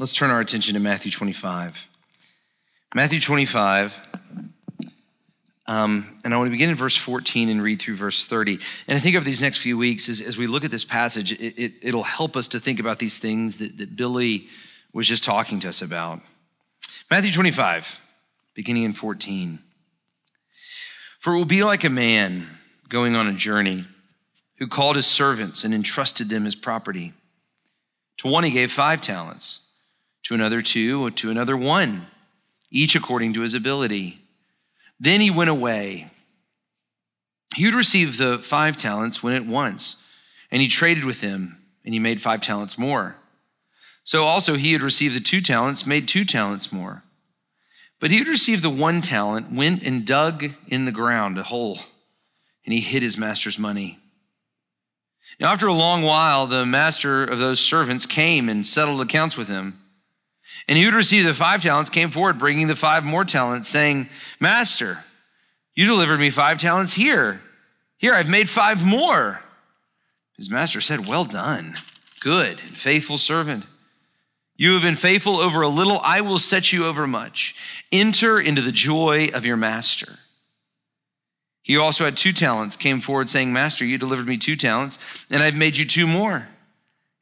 Let's turn our attention to Matthew 25. Matthew 25, um, and I want to begin in verse 14 and read through verse 30. And I think over these next few weeks, as, as we look at this passage, it, it, will help us to think about these things that, that Billy was just talking to us about. Matthew 25, beginning in 14. For it will be like a man going on a journey who called his servants and entrusted them his property. To one he gave five talents, to another two, to another one, each according to his ability. Then he went away. He would receive the five talents went at once, and he traded with them, and he made five talents more. So also he had received the two talents, made two talents more. But he who received the one talent went and dug in the ground a hole, and he hid his master's money. Now, after a long while, the master of those servants came and settled accounts with him. And he who received the five talents came forward, bringing the five more talents, saying, Master, you delivered me five talents here. Here, I've made five more. His master said, Well done, good and faithful servant. You have been faithful over a little, I will set you over much. Enter into the joy of your master. He also had two talents, came forward saying, Master, you delivered me two talents, and I've made you two more.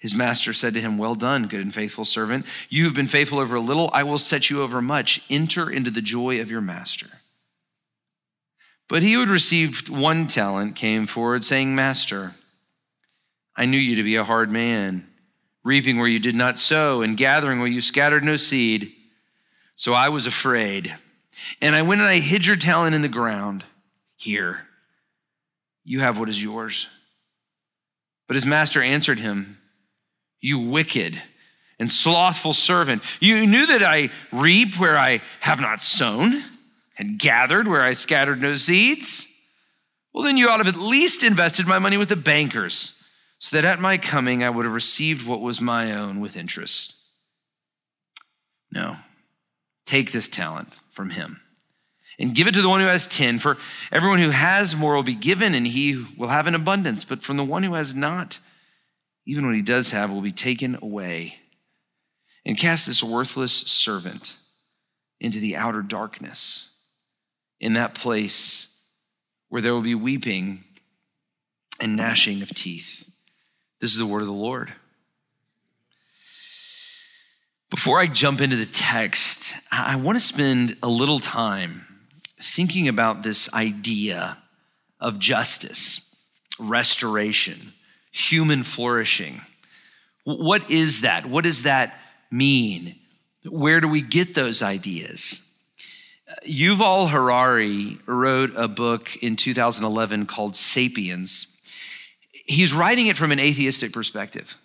His master said to him, Well done, good and faithful servant. You have been faithful over a little, I will set you over much. Enter into the joy of your master. But he who had received one talent came forward, saying, Master, I knew you to be a hard man, reaping where you did not sow, and gathering where you scattered no seed. So I was afraid. And I went and I hid your talent in the ground. Here, you have what is yours. But his master answered him, You wicked and slothful servant, you knew that I reap where I have not sown and gathered where I scattered no seeds. Well, then you ought to have at least invested my money with the bankers, so that at my coming I would have received what was my own with interest. No, take this talent from him and give it to the one who has 10. For everyone who has more will be given, and he will have an abundance. But from the one who has not, even what he does have will be taken away. And cast this worthless servant into the outer darkness, in that place where there will be weeping and gnashing of teeth. This is the word of the Lord. Before I jump into the text, I want to spend a little time thinking about this idea of justice, restoration, human flourishing. What is that? What does that mean? Where do we get those ideas? Uh, Yuval Harari wrote a book in 2011 called Sapiens. He's writing it from an atheistic perspective.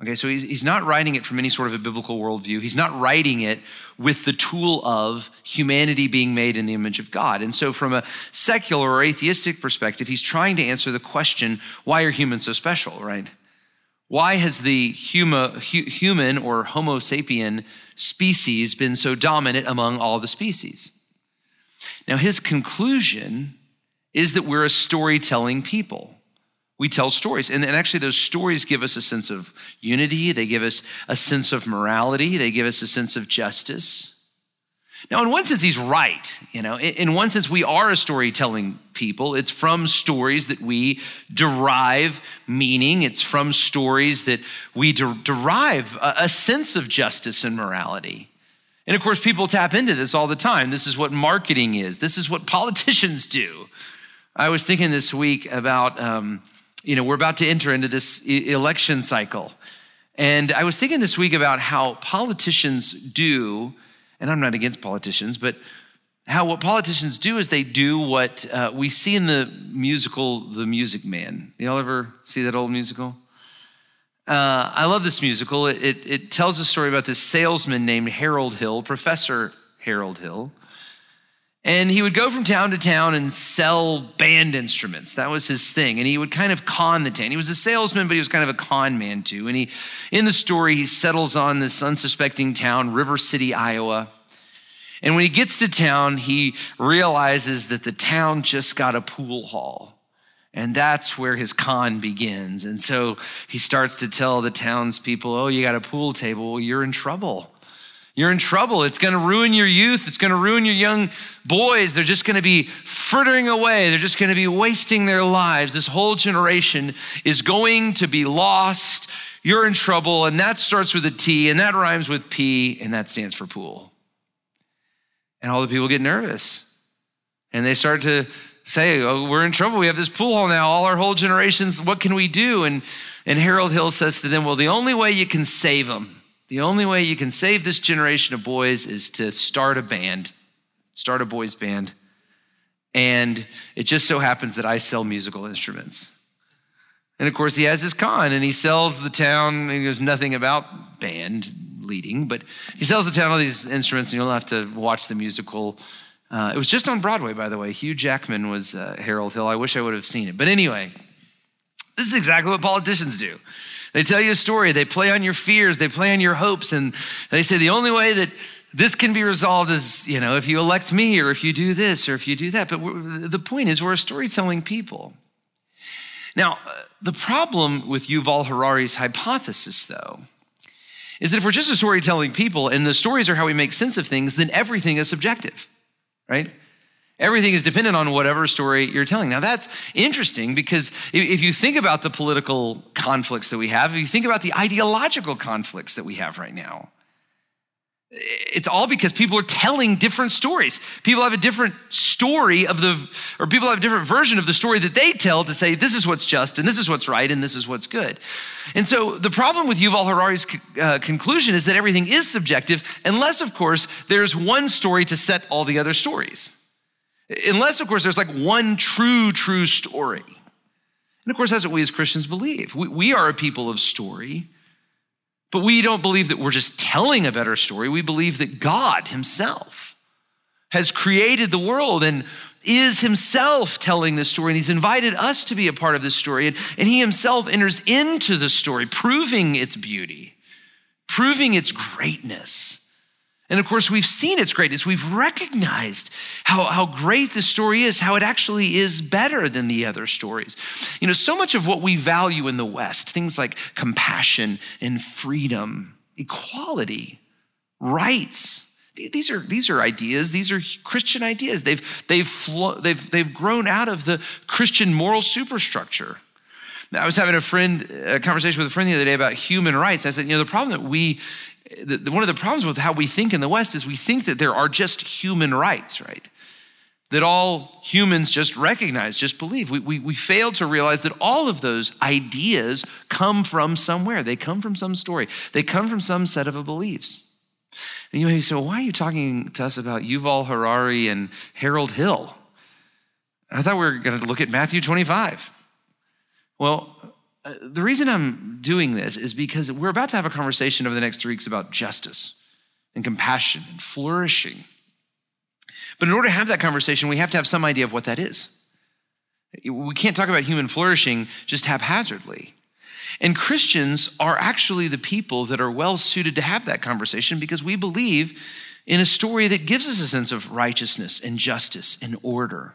Okay, so he's, he's not writing it from any sort of a biblical worldview. He's not writing it with the tool of humanity being made in the image of God. And so, from a secular or atheistic perspective, he's trying to answer the question why are humans so special, right? Why has the huma, hu, human or Homo sapien species been so dominant among all the species? Now, his conclusion is that we're a storytelling people we tell stories. And, and actually, those stories give us a sense of unity, they give us a sense of morality, they give us a sense of justice. Now, in one sense, he's right. You know, in one sense, we are a storytelling people. It's from stories that we derive meaning. It's from stories that we de- derive a, a sense of justice and morality. And of course, people tap into this all the time. This is what marketing is. This is what politicians do. I was thinking this week about um, you know, we're about to enter into this election cycle. And I was thinking this week about how politicians do, and I'm not against politicians, but how what politicians do is they do what uh, we see in the musical The Music Man. Y'all ever see that old musical? Uh, I love this musical. It, it, it tells a story about this salesman named Harold Hill, Professor Harold Hill, and he would go from town to town and sell band instruments. That was his thing. And he would kind of con the town. He was a salesman, but he was kind of a con man too. And he, in the story, he settles on this unsuspecting town, River City, Iowa. And when he gets to town, he realizes that the town just got a pool hall And that's where his con begins. And so he starts to tell the townspeople, oh, you got a pool table. Well, you're in trouble. You're in trouble. It's going to ruin your youth. It's going to ruin your young boys. They're just going to be frittering away. They're just going to be wasting their lives. This whole generation is going to be lost. You're in trouble. And that starts with a T, and that rhymes with P, and that stands for pool. And all the people get nervous. And they start to say, oh, we're in trouble. We have this pool hall now. All our whole generations, what can we do? And, and Harold Hill says to them, well, the only way you can save them the only way you can save this generation of boys is to start a band, start a boys' band. And it just so happens that I sell musical instruments. And of course, he has his con and he sells the town, he knows nothing about band leading, but he sells the town all these instruments, and you'll have to watch the musical. Uh, it was just on Broadway, by the way. Hugh Jackman was uh, Harold Hill. I wish I would have seen it. But anyway, this is exactly what politicians do. They tell you a story, they play on your fears, they play on your hopes, and they say the only way that this can be resolved is, you know, if you elect me or if you do this or if you do that. But the point is, we're a storytelling people. Now, uh, the problem with Yuval Harari's hypothesis, though, is that if we're just a storytelling people and the stories are how we make sense of things, then everything is subjective, right? Everything is dependent on whatever story you're telling. Now, that's interesting because if you think about the political conflicts that we have, if you think about the ideological conflicts that we have right now, it's all because people are telling different stories. People have a different story of the, or people have a different version of the story that they tell to say, this is what's just, and this is what's right, and this is what's good. And so the problem with Yuval Harari's uh, conclusion is that everything is subjective, unless, of course, there's one story to set all the other stories. Unless, of course, there's like one true, true story. And of course, that's what we as Christians believe. We, we are a people of story, but we don't believe that we're just telling a better story. We believe that God Himself has created the world and is himself telling this story, and he's invited us to be a part of this story. And, and, he himself enters into the story, proving its beauty, proving its greatness. And of course, we've seen its greatness. We've recognized how, how great the story is, how it actually is better than the other stories. You know, so much of what we value in the West, things like compassion and freedom, equality, rights, these are, these are ideas, these are Christian ideas. They've, they've, flo- they've, they've grown out of the Christian moral superstructure. I was having a friend, a conversation with a friend the other day about human rights. I said, you know, the problem that we one of the problems with how we think in the West is we think that there are just human rights, right? That all humans just recognize, just believe. We, we, we fail to realize that all of those ideas come from somewhere. They come from some story, they come from some set of beliefs. And you may say, well, why are you talking to us about Yuval Harari and Harold Hill? I thought we were going to look at Matthew 25. Well, uh, the reason I'm doing this is because we're about to have a conversation over the next three weeks about justice and compassion and flourishing. But in order to have that conversation, we have to have some idea of what that is. We can't talk about human flourishing just haphazardly. And Christians are actually the people that are well suited to have that conversation because we believe in a story that gives us a sense of righteousness and justice and order.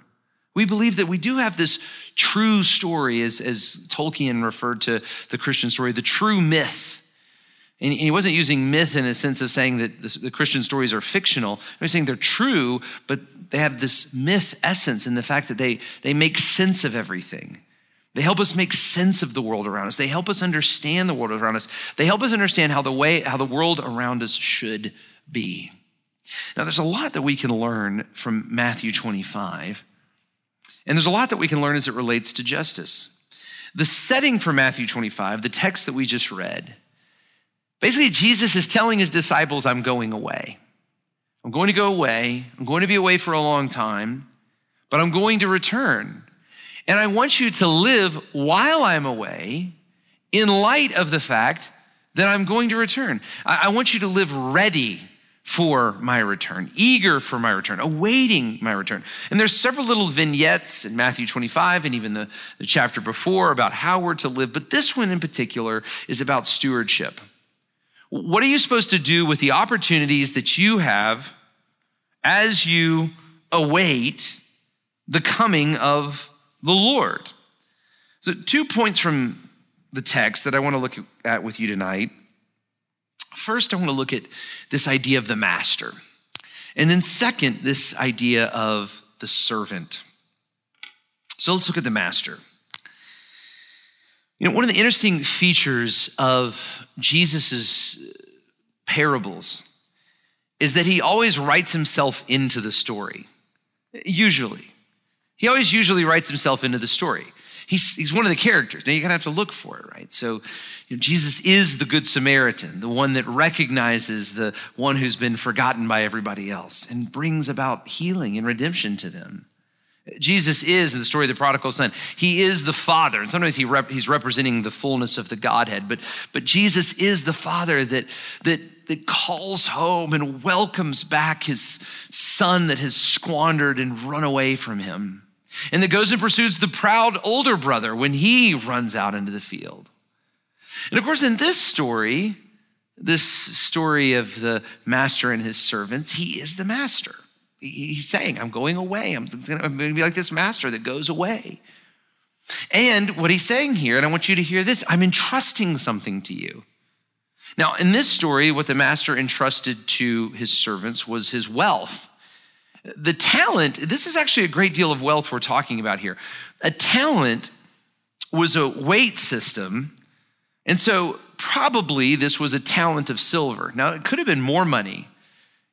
We believe that we do have this true story, as, as Tolkien referred to the Christian story, the true myth. And he wasn't using myth in a sense of saying that the Christian stories are fictional. He was saying they're true, but they have this myth essence in the fact that they, they make sense of everything. They help us make sense of the world around us. They help us understand the world around us. They help us understand how the way, how the world around us should be. Now, there's a lot that we can learn from Matthew 25. And there's a lot that we can learn as it relates to justice. The setting for Matthew 25, the text that we just read, basically, Jesus is telling his disciples, I'm going away. I'm going to go away. I'm going to be away for a long time, but I'm going to return. And I want you to live while I'm away in light of the fact that I'm going to return. I want you to live ready for my return, eager for my return, awaiting my return. And there's several little vignettes in Matthew 25 and even the, the chapter before about how we're to live, but this one in particular is about stewardship. What are you supposed to do with the opportunities that you have as you await the coming of the Lord? So, two points from the text that I want to look at with you tonight. First, I want to look at this idea of the master. And then, second, this idea of the servant. So, let's look at the master. You know, one of the interesting features of Jesus's parables is that he always writes himself into the story. Usually. He always usually writes himself into the story. He's, he's one of the characters. Now you're gonna have to look for it, right? So you know, Jesus is the Good Samaritan, the one that recognizes the one who's been forgotten by everybody else and brings about healing and redemption to them. Jesus is, in the story of the prodigal son, he is the Father. And sometimes he rep, he's representing the fullness of the Godhead, but, but Jesus is the Father that, that, that calls home and welcomes back his son that has squandered and run away from him and that goes and pursues the proud older brother when he runs out into the field. And of course, in this story, this story of the master and his servants, he is the master. He's saying, I'm going away. I'm going to be like this master that goes away. And what he's saying here, and I want you to hear this I'm entrusting something to you. Now, in this story, what the master entrusted to his servants was his wealth. The talent, this is actually a great deal of wealth we're talking about here. A talent was a weight system. And so probably this was a talent of silver. Now, it could have been more money.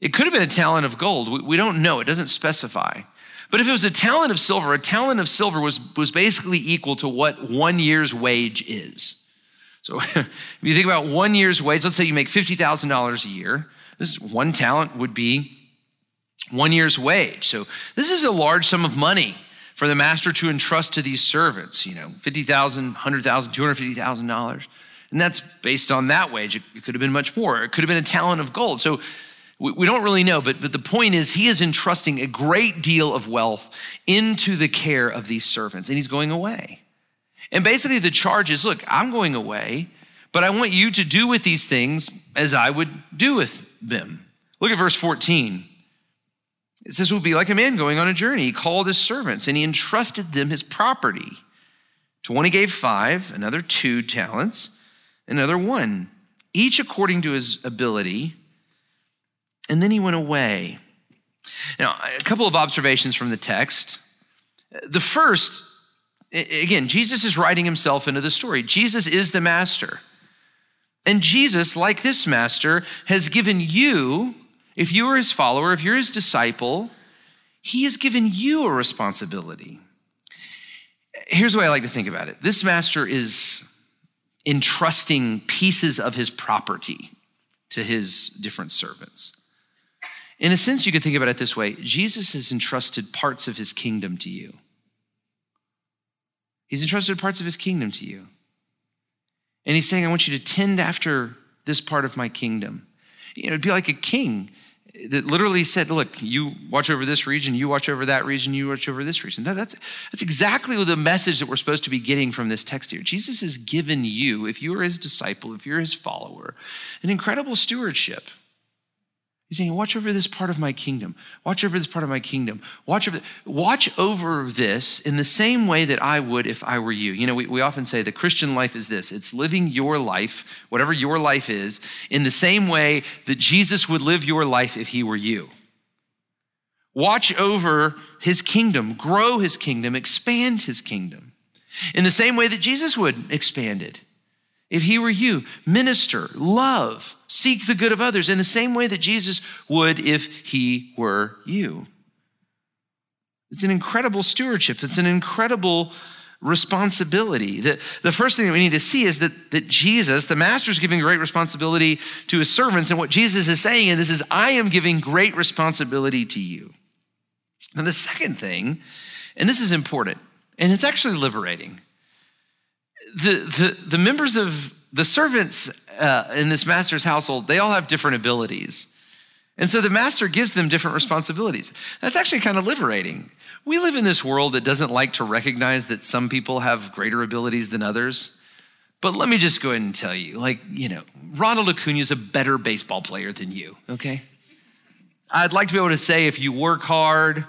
It could have been a talent of gold. We don't know. It doesn't specify. But if it was a talent of silver, a talent of silver was, was basically equal to what one year's wage is. So if you think about one year's wage, let's say you make $50,000 a year. This one talent would be one year's wage. So this is a large sum of money for the master to entrust to these servants, you know, $50,000, $100,000, $250,000. And that's based on that wage. It, could have been much more. It could have been a talent of gold. So we, don't really know, but, but the point is, he is entrusting a great deal of wealth into the care of these servants, and he's going away. And basically, the charge is look, I'm going away, but I want you to do with these things as I would do with them. Look at verse 14. It says, would be like a man going on a journey. He called his servants and he entrusted them his property. To one he gave five, another two talents, another one, each according to his ability. And then he went away. Now, a couple of observations from the text. The first, again, Jesus is writing himself into the story. Jesus is the master. And Jesus, like this master, has given you if you are his follower, if you're his disciple, he has given you a responsibility. Here's the way I like to think about it this master is entrusting pieces of his property to his different servants. In a sense, you could think about it this way Jesus has entrusted parts of his kingdom to you. He's entrusted parts of his kingdom to you. And he's saying, I want you to tend after this part of my kingdom. You know, it'd be like a king that literally said, look, you watch over this region, you watch over that region, you watch over this region. that's, that's exactly the message that we're supposed to be getting from this text here. Jesus has given you, if you are his disciple, if you're his follower, an incredible stewardship. He's saying, watch over this part of my kingdom. Watch over this part of my kingdom. Watch over, watch over this in the same way that I would if I were you. You know, we, we often say the Christian life is this it's living your life, whatever your life is, in the same way that Jesus would live your life if he were you. Watch over his kingdom, grow his kingdom, expand his kingdom in the same way that Jesus would expand it. If he were you, minister, love, seek the good of others in the same way that Jesus would if he were you. It's an incredible stewardship. It's an incredible responsibility. The, the first thing that we need to see is that, that Jesus, the master, is giving great responsibility to his servants. And what Jesus is saying, and this is, I am giving great responsibility to you. And the second thing, and this is important, and it's actually liberating the, the, the members of the servants uh, in this master's household, they all have different abilities. And so the master gives them different responsibilities. That's actually kind of liberating. We live in this world that doesn't like to recognize that some people have greater abilities than others. But let me just go ahead and tell you like, you know, Ronald Acuna is a better baseball player than you, okay? I'd like to be able to say if you work hard,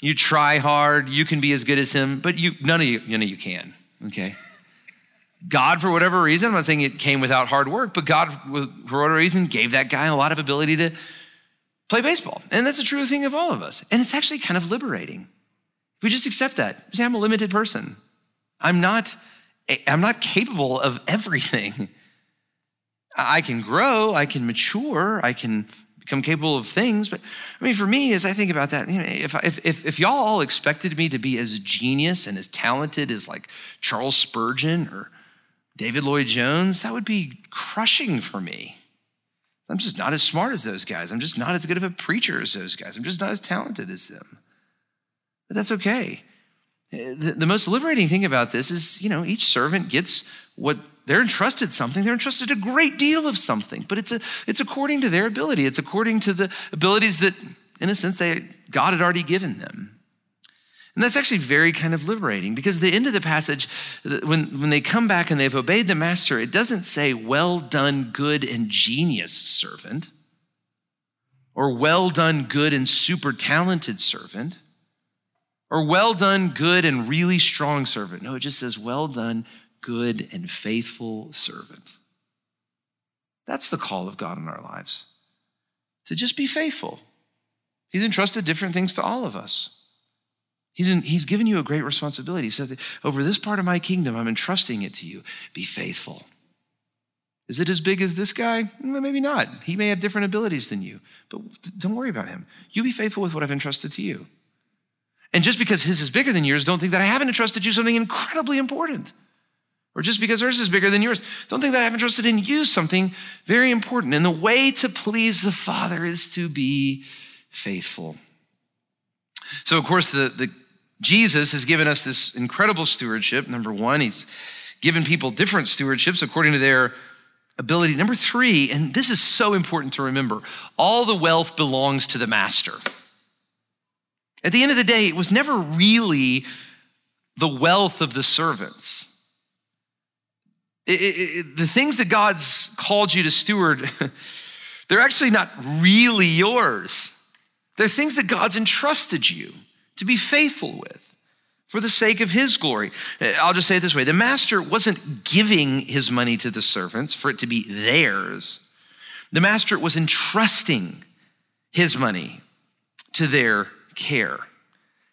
you try hard, you can be as good as him, but you, none of you, none of you can okay? God, for whatever reason, I'm not saying it came without hard work, but God, for whatever reason, gave that guy a lot of ability to play baseball. And that's a true thing of all of us. And it's actually kind of liberating. If we just accept that, say, I'm a limited person. I'm not, I'm not capable of everything. I can grow, I can mature, I can become capable of things. But I mean, for me, as I think about that, you know, if, if, if, if y'all all expected me to be as genius and as talented as like Charles Spurgeon or David Lloyd Jones, that would be crushing for me. I'm just not as smart as those guys. I'm just not as good of a preacher as those guys. I'm just not as talented as them. But that's okay. The, the most liberating thing about this is, you know, each servant gets what they're entrusted something. They're entrusted a great deal of something, but it's, a, it's according to their ability. It's according to the abilities that, in a sense, they, God had already given them. And that's actually very kind of liberating because the end of the passage, when, when they come back and they've obeyed the master, it doesn't say, well done, good and genius servant, or well done, good and super talented servant, or well done, good and really strong servant. No, it just says, well done, good and faithful servant. That's the call of God in our lives to just be faithful. He's entrusted different things to all of us. He's, in, he's given you a great responsibility. He said, Over this part of my kingdom, I'm entrusting it to you. Be faithful. Is it as big as this guy? Well, maybe not. He may have different abilities than you, but don't worry about him. You be faithful with what I've entrusted to you. And just because his is bigger than yours, don't think that I haven't entrusted you something incredibly important. Or just because hers is bigger than yours, don't think that I haven't trusted in you something very important. And the way to please the Father is to be faithful. So, of course, the, the Jesus has given us this incredible stewardship. Number one, he's given people different stewardships according to their ability. Number three, and this is so important to remember all the wealth belongs to the master. At the end of the day, it was never really the wealth of the servants. It, it, it, the things that God's called you to steward, they're actually not really yours. They're things that God's entrusted you to be faithful with for the sake of his glory. Uh, I'll just say it this way the master wasn't giving his money to the servants for it to be theirs, the master was entrusting his money to their care.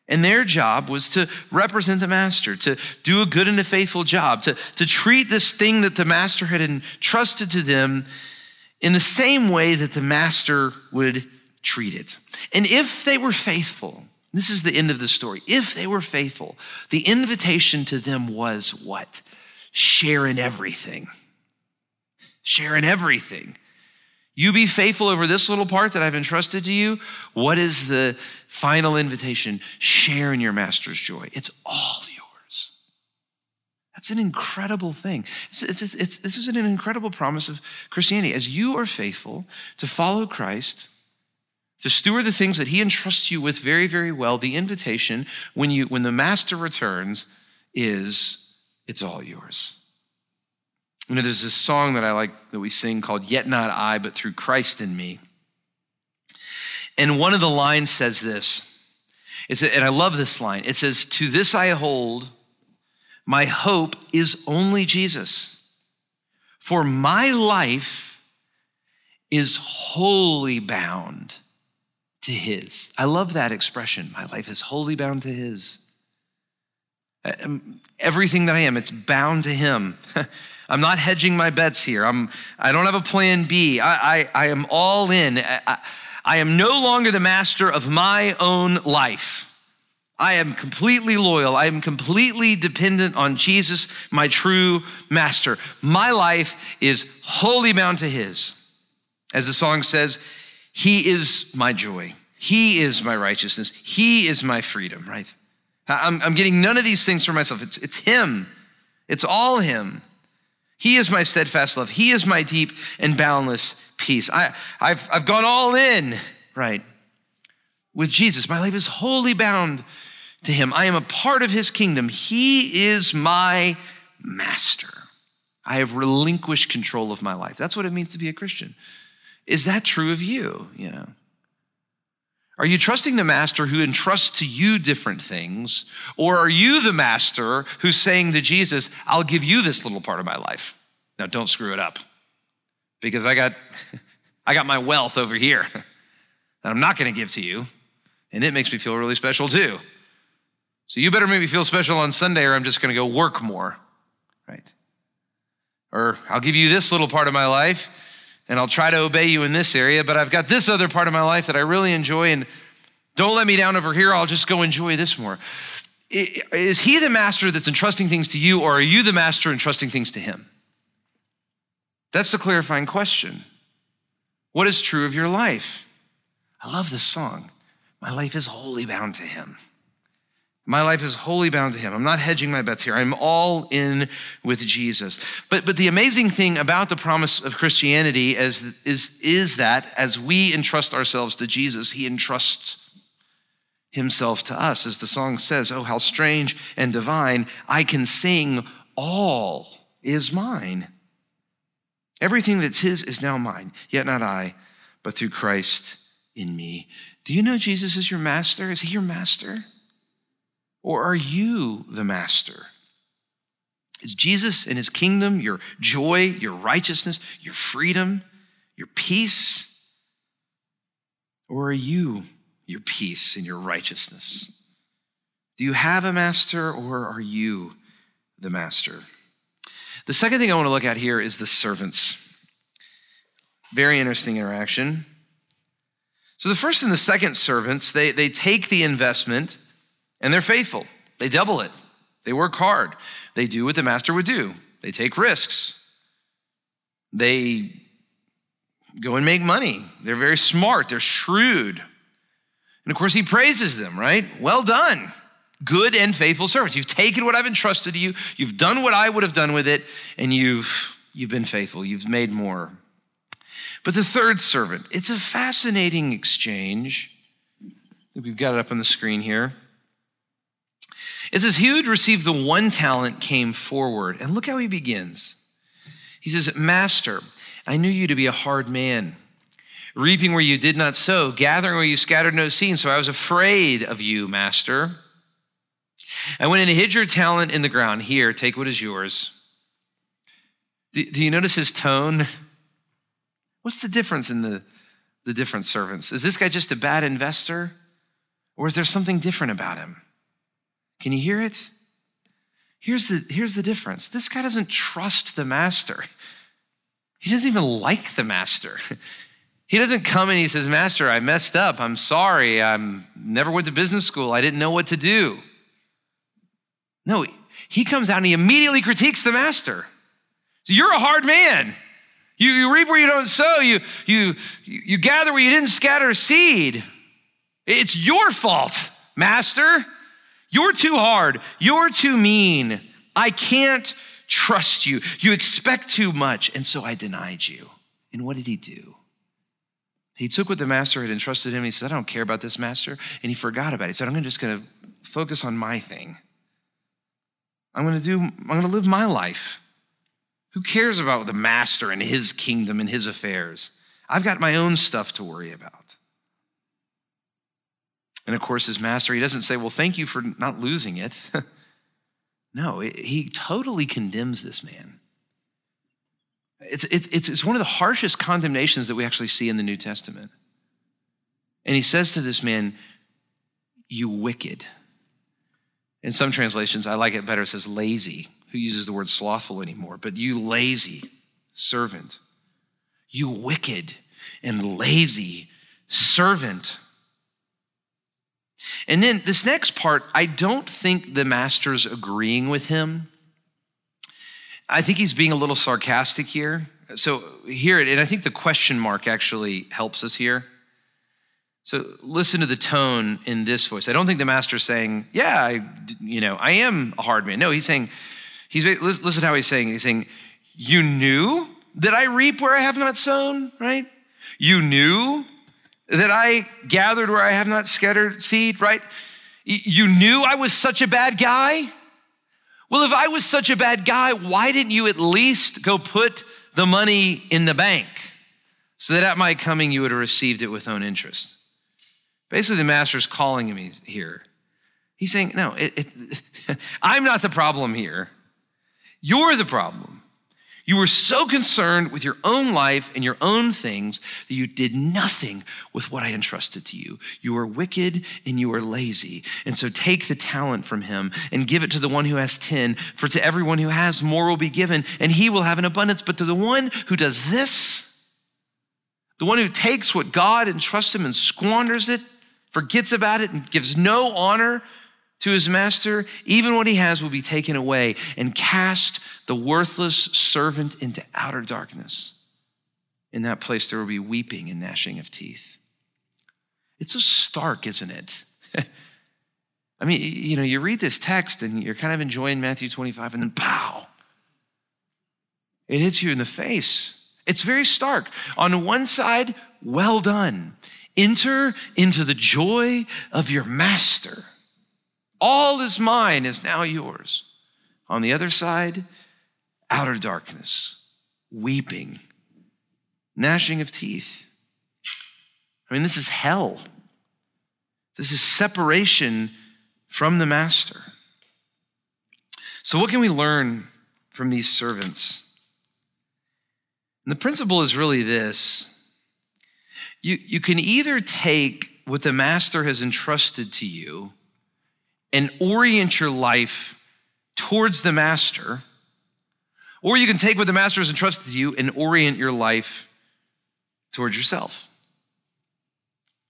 And their job was to represent the master, to do a good and a faithful job, to, to treat this thing that the master had entrusted to them in the same way that the master would treat it. And if they were faithful, this is the end of the story. If they were faithful, the invitation to them was what? Share in everything. Share in everything. You be faithful over this little part that I've entrusted to you. What is the final invitation? Share in your master's joy. It's all yours. That's an incredible thing. It's, it's, it's, this is an incredible promise of Christianity. As you are faithful to follow Christ, to steward the things that he entrusts you with very, very well, the invitation when, you, when the master returns is it's all yours. You know, there's this song that I like that we sing called Yet Not I, but Through Christ in Me. And one of the lines says this, it's, and I love this line. It says, To this I hold, my hope is only Jesus. For my life is wholly bound to his. I love that expression. My life is wholly bound to his. Everything that I am, it's bound to him. I'm not hedging my bets here. I'm, I don't have a plan B. I, I, I am all in. I, I am no longer the master of my own life. I am completely loyal. I am completely dependent on Jesus, my true master. My life is wholly bound to his. As the song says, he is my joy. He is my righteousness. He is my freedom, right? I'm, I'm getting none of these things for myself. It's, it's Him, it's all Him. He is my steadfast love. He is my deep and boundless peace. I, I've, I've gone all in, right? With Jesus. My life is wholly bound to Him. I am a part of His kingdom. He is my master. I have relinquished control of my life. That's what it means to be a Christian. Is that true of you? You know. Are you trusting the master who entrusts to you different things? Or are you the master who's saying to Jesus, I'll give you this little part of my life? Now don't screw it up. Because I got I got my wealth over here that I'm not going to give to you, and it makes me feel really special too. So you better make me feel special on Sunday or I'm just going to go work more. Right? Or I'll give you this little part of my life and I'll try to obey you in this area, but I've got this other part of my life that I really enjoy, and don't let me down over here. I'll just go enjoy this more. Is he the master that's entrusting things to you, or are you the master entrusting things to him? That's the clarifying question. What is true of your life? I love this song. My life is wholly bound to him. My life is wholly bound to him. I'm not hedging my bets here. I'm all in with Jesus. But, but the amazing thing about the promise of Christianity is, is, is that as we entrust ourselves to Jesus, he entrusts himself to us. As the song says, Oh, how strange and divine, I can sing, all is mine. Everything that's his is now mine, yet not I, but through Christ in me. Do you know Jesus is your master? Is he your master? Or are you the master? Is Jesus and his kingdom your joy, your righteousness, your freedom, your peace? Or are you your peace and your righteousness? Do you have a master or are you the master? The second thing I want to look at here is the servants. Very interesting interaction. So the first and the second servants, they, they take the investment and they're faithful. They double it. They work hard. They do what the master would do. They take risks. They go and make money. They're very smart. They're shrewd. And of course, he praises them, right? Well done, good and faithful servants. You've taken what I've entrusted to you. You've done what I would have done with it, and you've, you've been faithful. You've made more. But the third servant, it's a fascinating exchange. We've got it up on the screen here. It says, He who had received the one talent came forward. And look how he begins. He says, Master, I knew you to be a hard man, reaping where you did not sow, gathering where you scattered no seed. So I was afraid of you, Master. I went and hid your talent in the ground. Here, take what is yours. Do, do you notice his tone? What's the difference in the, the different servants? Is this guy just a bad investor? Or is there something different about him? Can you hear it? Here's the, here's the difference this guy doesn't trust the master, he doesn't even like the master. He doesn't come and he says, Master, I messed up. I'm sorry. I never went to business school. I didn't know what to do. No, he comes out and he immediately critiques the master. So you're a hard man. You, you reap where you don't sow. You, you, you gather where you didn't scatter seed. It's your fault, master. You're too hard. You're too mean. I can't trust you. You expect too much. And so I denied you. And what did he do? He took what the master had entrusted him. He said, I don't care about this master. And he forgot about it. He said, I'm just going to focus on my thing. I'm going to do, I'm going to live my life. Who cares about the master and his kingdom and his affairs? I've got my own stuff to worry about. And of course, his master, he doesn't say, Well, thank you for not losing it. no, he totally condemns this man. It's, it's, it's one of the harshest condemnations that we actually see in the New Testament. And he says to this man, You wicked. In some translations, I like it better, it says lazy. Who uses the word slothful anymore? But you lazy servant. You wicked and lazy servant. And then this next part, I don't think the master's agreeing with him. I think he's being a little sarcastic here. So hear it, and I think the question mark actually helps us here. So listen to the tone in this voice. I don't think the master's saying, "Yeah, I, you know, I am a hard man." No, he's saying, he's listen how he's saying. He's saying, "You knew that I reap where I have not sown, right? You knew that I gathered where I have not scattered seed, right? You knew I was such a bad guy? Well, if I was such a bad guy, why didn't you at least go put the money in the bank so that at my coming you would have received it with own interest? Basically, the master's calling me here. He's saying, No, it, it, I'm not the problem here. You're the problem. You were so concerned with your own life and your own things that you did nothing with what I entrusted to you. You are wicked and you are lazy. And so take the talent from him and give it to the one who has 10. For to everyone who has, more will be given, and he will have an abundance. But to the one who does this, the one who takes what God entrusts him and squanders it, forgets about it, and gives no honor to his master, even what he has will be taken away and cast the worthless servant into outer darkness. In that place, there will be weeping and gnashing of teeth. It's so stark, isn't it? I mean, you know, you read this text and you're kind of enjoying Matthew 25, and then pow, it hits you in the face. It's very stark. On one side, well done. Enter into the joy of your master. All is mine is now yours. On the other side, outer darkness, weeping, gnashing of teeth. I mean, this is hell. This is separation from the master. So, what can we learn from these servants? And the principle is really this you, you can either take what the master has entrusted to you and orient your life towards the master, or you can take what the master has entrusted to you and orient your life towards yourself.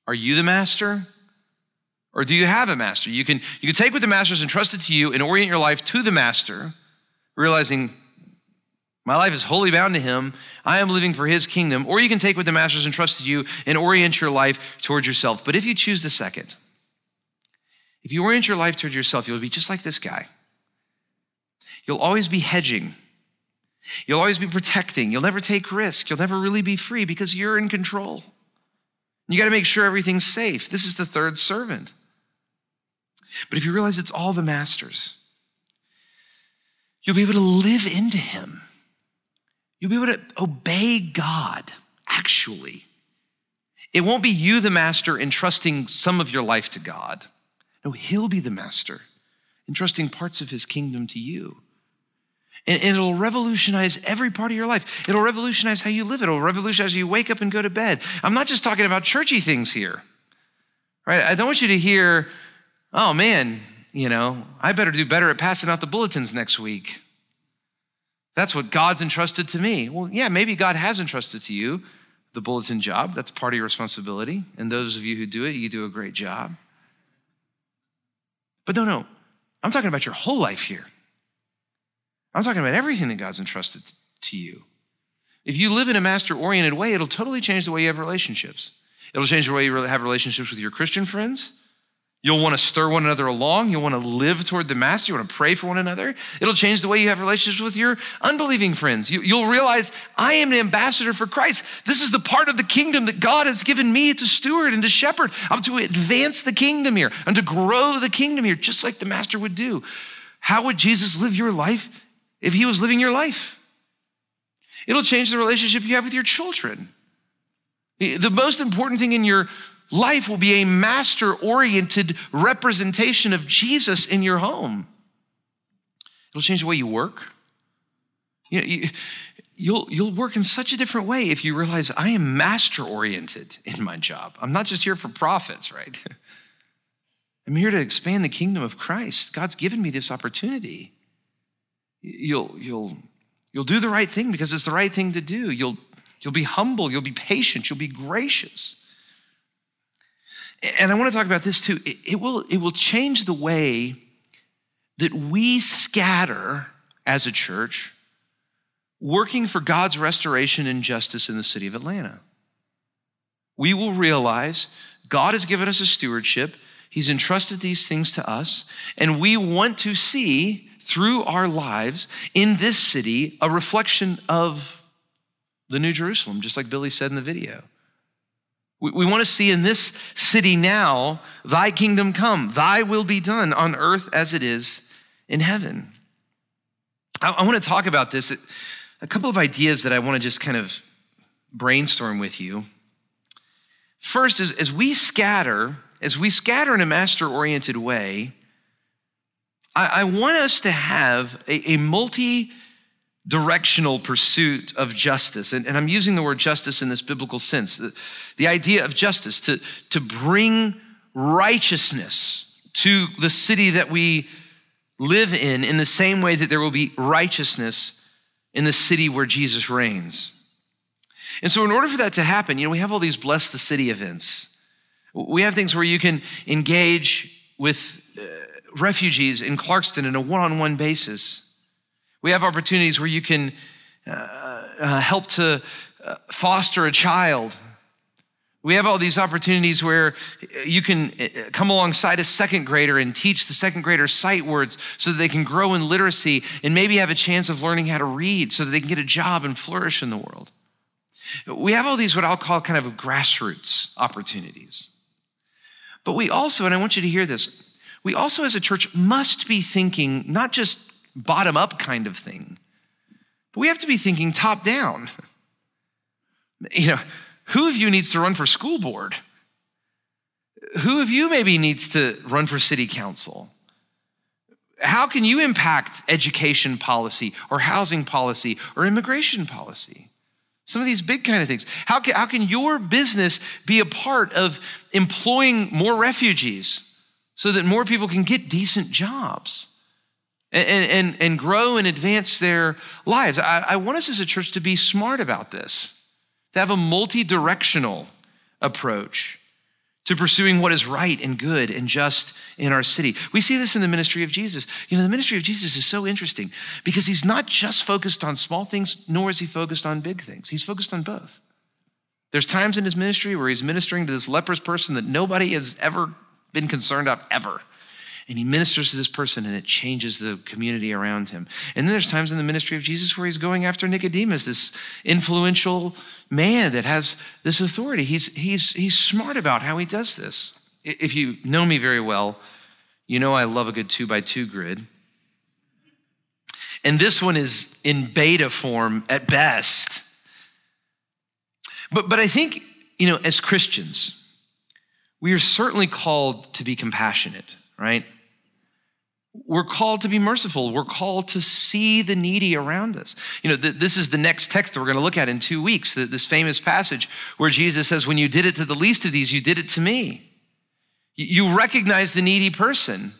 Are you the master? Or do you have a master? You can, you can take what the master has entrusted to you and orient your life to the master, realizing my life is wholly bound to him. I am living for his kingdom. Or you can take what the master has entrusted to you and orient your life towards yourself. But if you choose the second, if you orient your life toward yourself, you'll be just like this guy. You'll always be hedging. You'll always be protecting. You'll never take risk. You'll never really be free because you're in control. You got to make sure everything's safe. This is the third servant. But if you realize it's all the masters, you'll be able to live into him. You'll be able to obey God, actually. It won't be you, the master, entrusting some of your life to God. No, He'll be the master, entrusting parts of His kingdom to you. And, it'll revolutionize every part of your life. It'll revolutionize how you live. It'll revolutionize how you wake up and go to bed. I'm not just talking about churchy things here, right? I don't want you to hear, oh man, you know, I better do better at passing out the bulletins next week. That's what God's entrusted to me. Well, yeah, maybe God has entrusted to you the bulletin job. That's part of your responsibility. And those of you who do it, you do a great job. But no, no, I'm talking about your whole life here. I'm talking about everything that God's entrusted to you. If you live in a master oriented way, it'll totally change the way you have relationships. It'll change the way you have relationships with your Christian friends. You'll want to stir one another along. You'll want to live toward the master. You want to pray for one another. It'll change the way you have relationships with your unbelieving friends. You, will realize I am an ambassador for Christ. This is the part of the kingdom that God has given me to steward and to shepherd. I'm to advance the kingdom here and to grow the kingdom here, just like the master would do. How would Jesus live your life if he was living your life? It'll change the relationship you have with your children. The most important thing in your life will be a master oriented representation of Jesus in your home. It'll change the way you work. You know, you, you'll, you'll work in such a different way if you realize I am master oriented in my job. I'm not just here for profits, right? I'm here to expand the kingdom of Christ. God's given me this opportunity. You'll, you'll, you'll do the right thing because it's the right thing to do. You'll, you'll be humble, you'll be patient, you'll be gracious. And I want to talk about this too. It, will, it will change the way that we scatter as a church, working for God's restoration and justice in the city of Atlanta. We will realize God has given us a stewardship, He's entrusted these things to us, and we want to see through our lives in this city a reflection of the New Jerusalem, just like Billy said in the video. We, want to see in this city now, thy kingdom come, thy will be done on earth as it is in heaven. I, want to talk about this, a couple of ideas that I want to just kind of brainstorm with you. First is as we scatter as we scatter in a master oriented way, I, want us to have a multi directional pursuit of justice. And, and, I'm using the word justice in this biblical sense the, the idea of justice, to, to bring righteousness to the city that we live in, in the same way that there will be righteousness in the city where Jesus reigns. And so, in order for that to happen, you know, we have all these bless the city events. We have things where you can engage with uh, refugees in Clarkston in a one on one basis. We have opportunities where you can uh, uh, help to uh, foster a child. We have all these opportunities where you can uh, come alongside a second grader and teach the second grader sight words so that they can grow in literacy and maybe have a chance of learning how to read so that they can get a job and flourish in the world. We have all these, what I'll call kind of grassroots opportunities. But we also, and I want you to hear this, we also as a church must be thinking not just bottom up kind of thing. But we have to be thinking top down. You know, who of you needs to run for school board? Who of you maybe needs to run for city council? How can you impact education policy or housing policy or immigration policy? Some of these big kind of things. How can, how can your business be a part of employing more refugees so that more people can get decent jobs? And, and, and grow and advance their lives. I, I want us as a church to be smart about this, to have a multi directional approach to pursuing what is right and good and just in our city. We see this in the ministry of Jesus. You know, the ministry of Jesus is so interesting because he's not just focused on small things, nor is he focused on big things. He's focused on both. There's times in his ministry where he's ministering to this leprous person that nobody has ever been concerned of, ever and he ministers to this person and it changes the community around him. And then there's times in the ministry of Jesus where he's going after Nicodemus, this influential man that has this authority. He's, he's, he's smart about how he does this. If you know me very well, you know I love a good two by two grid. And this one is in beta form at best. But, but I think, you know, as Christians, we are certainly called to be compassionate, right? We're called to be merciful. We're called to see the needy around us. You know, th- this is the next text that we're going to look at in two weeks, this famous passage where Jesus says, When you did it to the least of these, you did it to me. You recognize the needy person.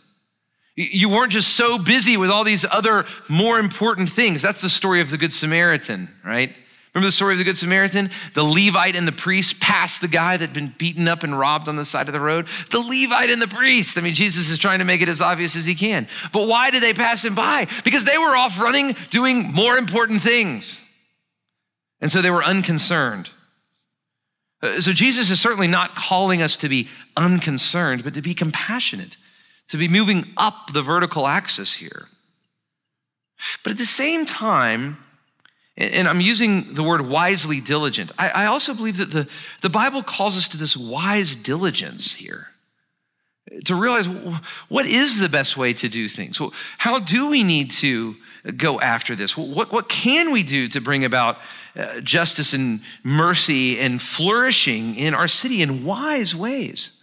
You weren't just so busy with all these other more important things. That's the story of the Good Samaritan, right? Remember the story of the Good Samaritan? The Levite and the priest passed the guy that had been beaten up and robbed on the side of the road. The Levite and the priest. I mean, Jesus is trying to make it as obvious as he can. But why did they pass him by? Because they were off running, doing more important things. And so they were unconcerned. Uh, so Jesus is certainly not calling us to be unconcerned, but to be compassionate, to be moving up the vertical axis here. But at the same time, and I'm using the word wisely diligent. I, also believe that the, the Bible calls us to this wise diligence here to realize what is the best way to do things? How do we need to go after this? What, what can we do to bring about uh, justice and mercy and flourishing in our city in wise ways?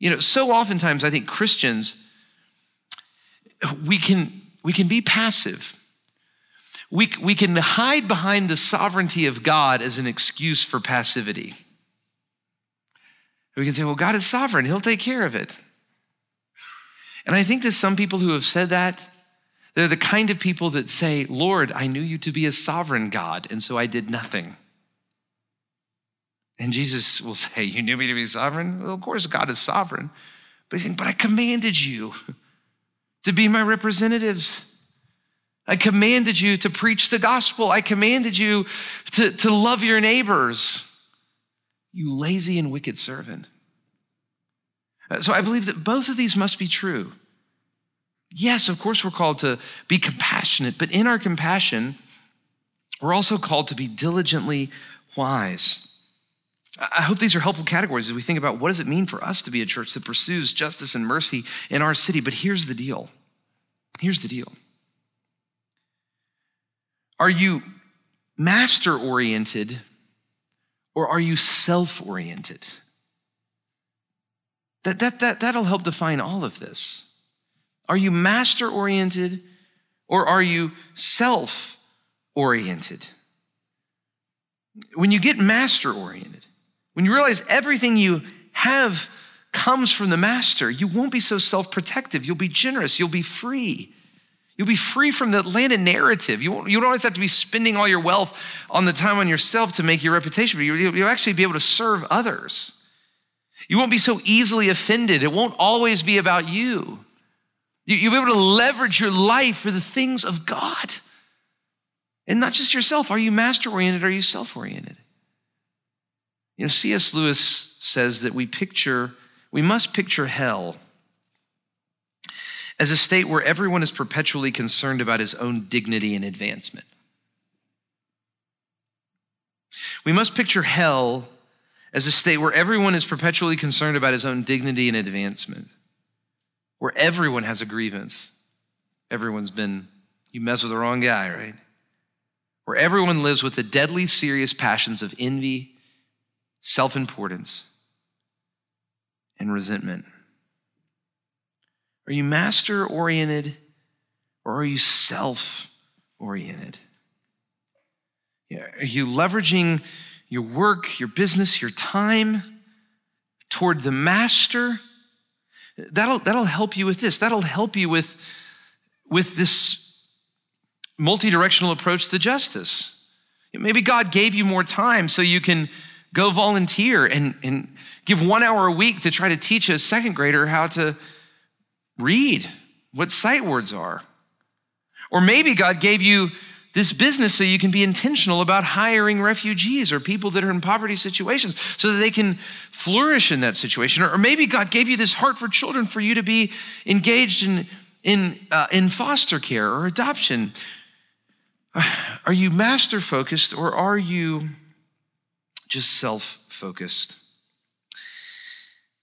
You know, so oftentimes I think Christians, we can, we can be passive we, we can hide behind the sovereignty of God as an excuse for passivity. We can say, well, God is sovereign, He'll take care of it. And I think that some people who have said that, they're the kind of people that say, Lord, I knew you to be a sovereign God, and so I did nothing. And Jesus will say, You knew me to be sovereign? Well, of course, God is sovereign. But he's saying, But I commanded you to be my representatives. I commanded you to preach the gospel. I commanded you to, to love your neighbors. You lazy and wicked servant. Uh, so I believe that both of these must be true. Yes, of course, we're called to be compassionate, but in our compassion, we're also called to be diligently wise. I hope these are helpful categories as we think about what does it mean for us to be a church that pursues justice and mercy in our city. But here's the deal. Here's the deal. Are you master oriented or are you self oriented? That, that, that, that'll help define all of this. Are you master oriented or are you self oriented? When you get master oriented, when you realize everything you have comes from the master, you won't be so self protective. You'll be generous. You'll be free. You'll be free from the Atlanta narrative. You, won't, you don't always have to be spending all your wealth on the time on yourself to make your reputation, but you'll, you'll actually be able to serve others. You won't be so easily offended. It won't always be about you. you. You'll be able to leverage your life for the things of God. And not just yourself. Are you master oriented? Are you self oriented? You know, C.S. Lewis says that we picture, we must picture hell as a state where everyone is perpetually concerned about his own dignity and advancement. We must picture hell as a state where everyone is perpetually concerned about his own dignity and advancement, where everyone has a grievance. Everyone's been, you mess with the wrong guy, right? Where everyone lives with the deadly serious passions of envy, self importance, and resentment. Are you master oriented or are you self oriented? Are you leveraging your work, your business, your time toward the master? That'll, that'll help you with this. That'll help you with, with this multi directional approach to justice. Maybe God gave you more time so you can go volunteer and, and give one hour a week to try to teach a second grader how to read what sight words are. Or maybe God gave you this business so you can be intentional about hiring refugees or people that are in poverty situations so that they can flourish in that situation. Or, maybe God gave you this heart for children for you to be engaged in, in, uh, in foster care or adoption. Are you master focused or are you just self focused?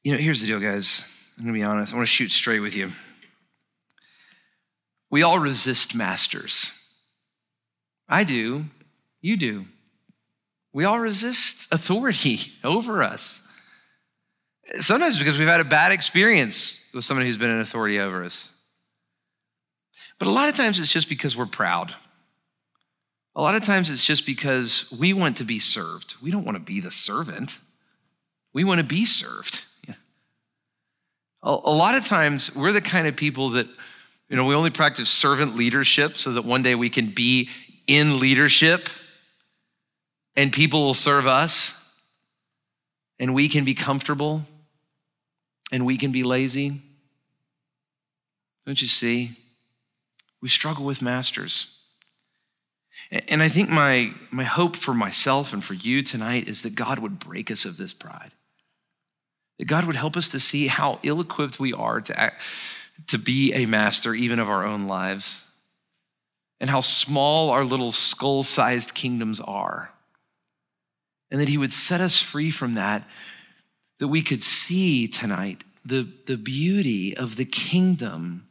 You know, here's the deal, guys. I'm gonna be honest, I wanna shoot straight with you. We all resist masters. I do, you do. We all resist authority over us. Sometimes because we've had a bad experience with somebody who's been an authority over us. But a lot of times it's just because we're proud. A lot of times it's just because we want to be served. We don't want to be the servant, we want to be served. A, lot of times, we're the kind of people that, you know, we only practice servant leadership so that one day we can be in leadership and people will serve us and we can be comfortable and we can be lazy. Don't you see? We struggle with masters. And I think my, my hope for myself and for you tonight is that God would break us of this pride. That God would help us to see how ill equipped we are to, act, to be a master, even of our own lives, and how small our little skull sized kingdoms are. And that He would set us free from that, that we could see tonight the, the beauty of the kingdom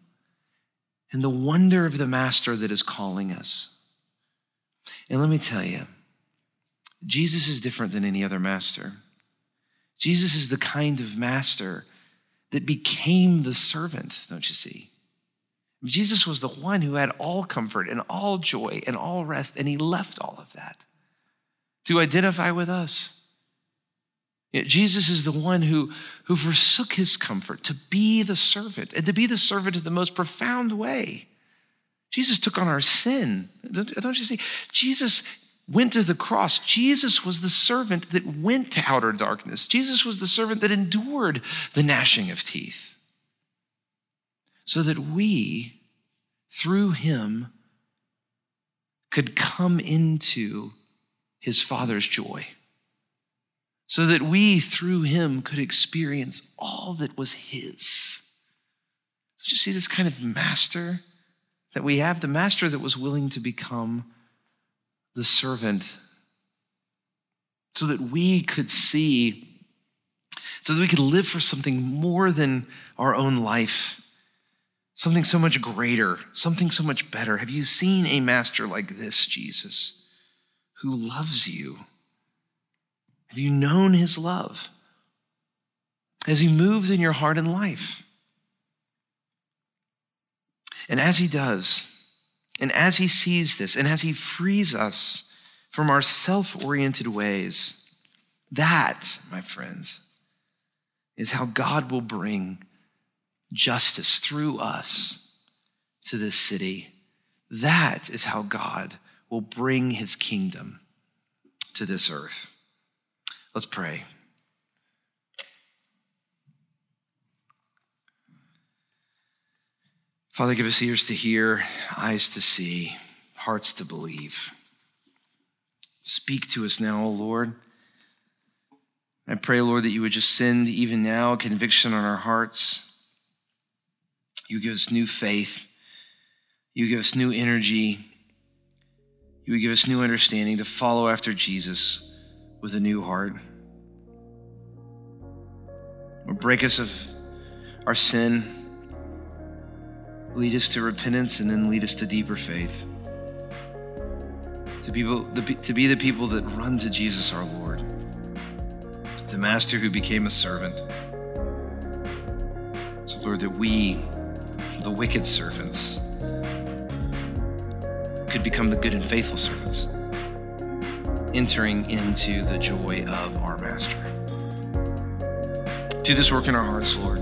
and the wonder of the master that is calling us. And let me tell you, Jesus is different than any other master. Jesus is the kind of master that became the servant, don't you see? Jesus was the one who had all comfort and all joy and all rest, and he left all of that to identify with us. Yet Jesus is the one who, who forsook his comfort to be the servant and to be the servant in the most profound way. Jesus took on our sin. Don't, don't you see? Jesus went to the cross. Jesus was the servant that went to outer darkness. Jesus was the servant that endured the gnashing of teeth. So that we, through him, could come into his Father's joy. So that we, through him, could experience all that was his. Did you see this kind of master that we have? The master that was willing to become the servant so that we could see, so that we could live for something more than our own life, something so much greater, something so much better. Have you seen a master like this, Jesus, who loves you? Have you known his love? as he moves in your heart and life. And as he does, and as he sees this, and as he frees us from our self oriented ways, that, my friends, is how God will bring justice through us to this city. That is how God will bring his kingdom to this earth. Let's pray. Father, give us ears to hear, eyes to see, hearts to believe. Speak to us now, O Lord. I pray, Lord, that you would just send even now conviction on our hearts. You give us new faith. You give us new energy. You would give us new understanding to follow after Jesus with a new heart. Or break us of our sin, lead us to repentance, and then lead us to deeper faith. To, people, to be the people that run to Jesus our Lord, the Master who became a servant. So, Lord, that we, the wicked servants, could become the good and faithful servants, entering into the joy of our Master. Do this work in our hearts, Lord.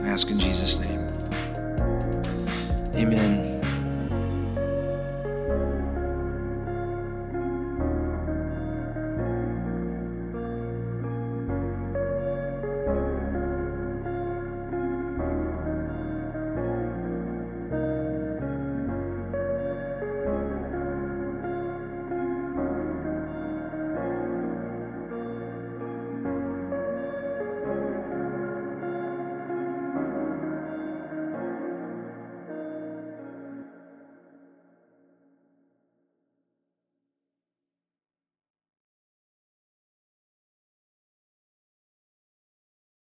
I ask in Jesus' name. Amen.